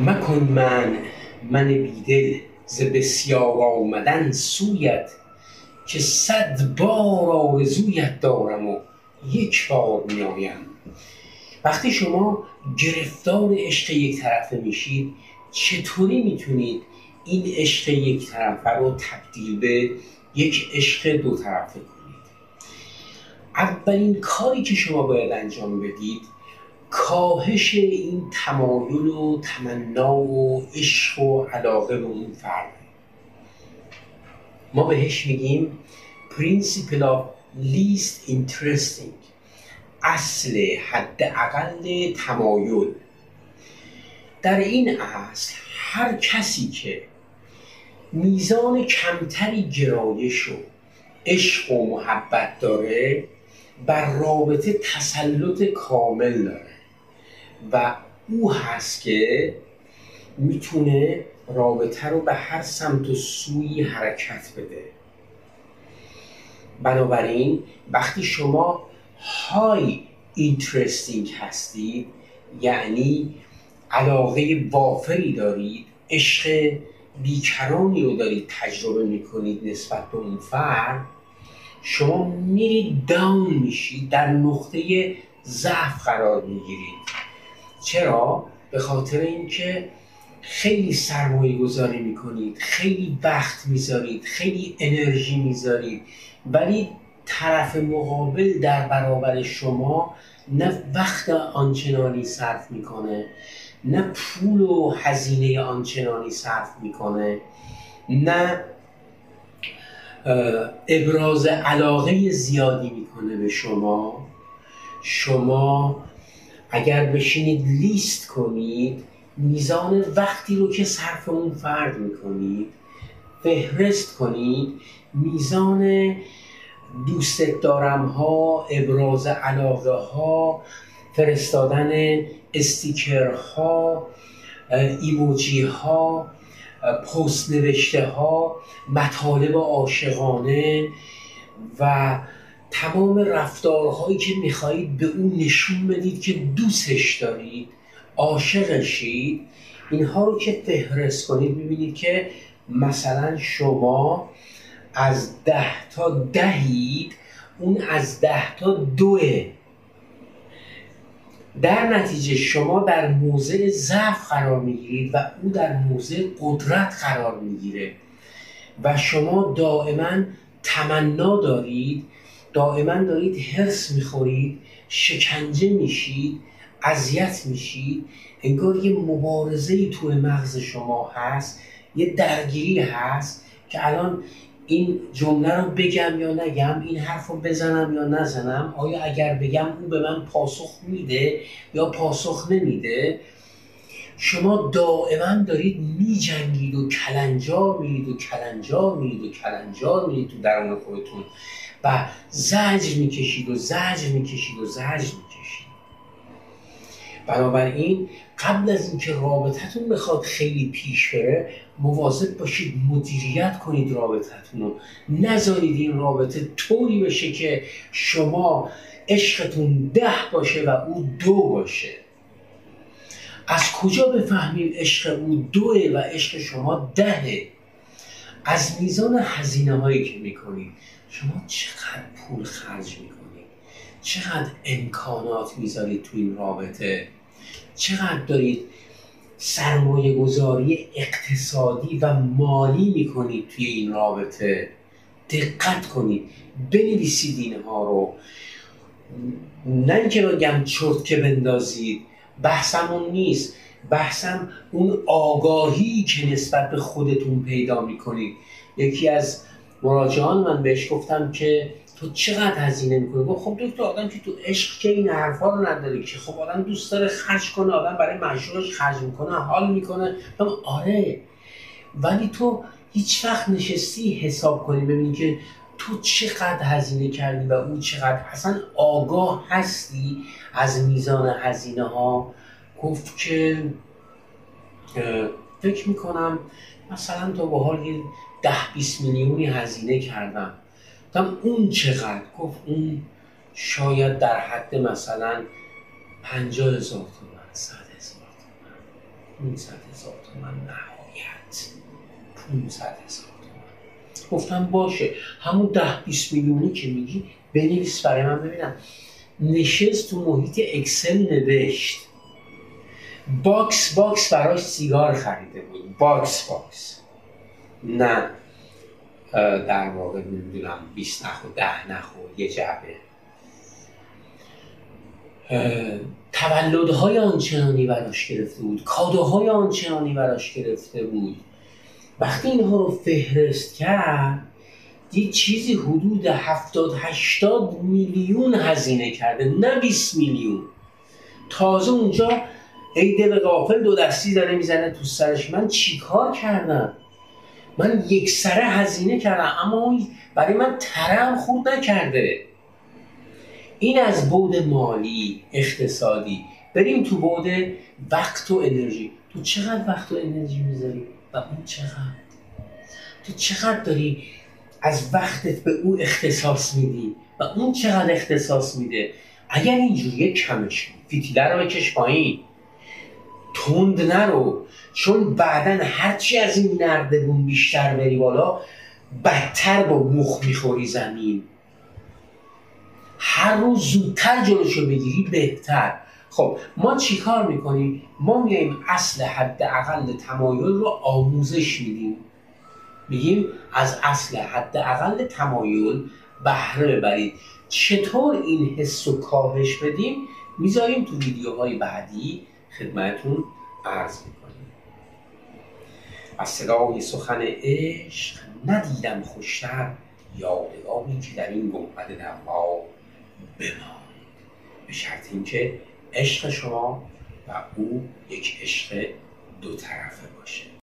مکن من من بیدل ز بسیار آمدن سویت که صد بار آرزویت دارم و یک بار میآیم. وقتی شما گرفتار عشق یک طرفه میشید چطوری می‌تونید این عشق یک طرفه رو تبدیل به یک عشق دو طرفه کنید؟ اولین کاری که شما باید انجام بدید کاهش این تمایل و تمنا و عشق و علاقه به اون فرد. ما بهش میگیم principle of least interesting. اصل حداقل تمایل. در این اصل هر کسی که میزان کمتری گرایش و عشق و محبت داره بر رابطه تسلط کامل داره. و او هست که می‌تونه رابطه رو به هر سمت و سوی حرکت بده. بنابراین وقتی شما های اینترستینگ هستید یعنی علاقه وافری دارید عشق بیکرانی رو دارید تجربه می‌کنید نسبت به اون فرد شما میرید داون میشید در نقطه ضعف قرار می‌گیرید. چرا؟ به خاطر اینکه خیلی سرمایه گذاری می‌کنید خیلی وقت می‌ذارید خیلی انرژی می‌ذارید ولی طرف مقابل در برابر شما نه وقت آنچنانی صرف می‌کنه نه پول و هزینه آنچنانی صرف می‌کنه نه ابراز علاقه زیادی می‌کنه به شما شما اگر بشینید لیست کنید میزان وقتی رو که صرف اون فرد می‌کنید فهرست کنید میزان دوست دارم ها ابراز علاقه ها فرستادن استیکر ها ایموجی ها پست نوشته ها مطالب عاشقانه و تمام رفتارهایی که می‌خواهید به اون نشون بدید که دوستش دارید عاشقشید اینها رو که فهرست کنید می‌بینید که مثلا شما از ده تا دهید اون از ده تا دوه. در نتیجه شما در موضع ضعف قرار می‌گیرید و او در موضع قدرت قرار می‌گیره. و شما دائما تمنا دارید دائما دارید حرس می‌خورید شکنجه میشید اذیت میشید. انگار یه مبارزه توی مغز شما هست یه درگیری هست که الان این جمله رو بگم یا نگم این حرف رو بزنم یا نزنم آیا اگر بگم او به من پاسخ میده یا پاسخ نمیده؟ شما دائما دارید میجنگید و کلنجار میرید و کلنجار میرید و کلنجار میرید تو درون خودتون. و زجر می‌کشید و زجر می‌کشید و زجر می‌کشید. بنابراین قبل از اینکه رابطتون بخواد خیلی پیش بره مواظب باشید مدیریت کنید رابطتون رو. نذارید این رابطه طوری بشه که شما عشقتون ده باشه و او دو باشه. از کجا بفهمیم عشق او دوه و عشق شما دهه؟ از میزان هزینه هایی که می‌کنید شما چقدر پول خرج می‌کنید چقدر امکانات می‌ذارید تو این رابطه؟ چقدر دارید سرمایه گذاری اقتصادی و مالی می‌کنید توی این رابطه؟ دقت کنید. بنویسید اینها رو. نه اینکه بگم چرت که بندازید. بحثمون نیست. بحثم اون آگاهی که نسبت به خودتون پیدا می‌کنید یکی از مراجعان من بهش گفتم که تو چقدر هزینه می‌کنی؟ خب دکتر آدم که تو عشق که این حرفا رو نداری که خب آدم دوست داره خرج کنه آدم برای معشوقش خرج می‌کنه حال می‌کنه. آره. ولی تو هیچ وقت نشستی حساب کنی ببینی که تو چقدر هزینه کردی و او چقدر اصلا آگاه هستی از میزان هزینه ها گفت که فکر می‌کنم مثلا تو با حال یه ده 20 میلیونی هزینه کردم. گفتم اون چقدر؟ گفت اون شاید در حد مثلا پنجاه هزار تومن صد هزار تومن 500 هزار تومن نهایت. 500 هزار گفتم باشه. همون ده 20 میلیونی که میگی بنویس برای من ببینم. نشست تو محیط Excel نوشت. box box براش سیگار خریده بود. box box. نه. در واقع نمی‌دونم 20 نخو ده نخو یه جعبه. تولدهای آنچنانی براش گرفته بود. کادوهای آنچنانی براش گرفته بود. وقتی اینها رو فهرست کرد دید چیزی حدود 70 80 میلیون هزینه کرده نه 20 میلیون. تازه اونجا ای دل غافل دو دستی داره می‌زنه تو سرش. من چیکار کردم؟ من یک سره هزینه کردم اما برای من ترم خود نکرده. این از بود مالی اقتصادی. بریم تو بود وقت و انرژی. تو چقدر وقت و انرژی می‌ذاری؟ و اون چقدر؟ تو چقدر داری از وقتت به او اختصاص میدی؟ و اون چقدر اختصاص میده؟ اگر اینجوری کمش فیتیله رو بکش پایین. تند نرو. چون بعدا هرچی از این نردبون بیشتر بری بالا بدتر با مخ می‌خوری زمین. هر روز زودتر جلوشو بگیری بهتر. خب ما چیکار می‌کنیم؟ ما میایم اصل حداقل تمایل رو آموزش میدیم. میگیم از اصل حداقل تمایل بهره ببرید. چطور این حس رو کاهش بدیم؟ می‌ذاریم تو ویدیوهای بعدی خدمتون عرض می‌کنیم. از صدای سخن عشق ندیدم خوشتر یادگاری که در این گنبد نوا بماند. به شرط اینکه عشق شما و او یک عشق دو طرفه باشه.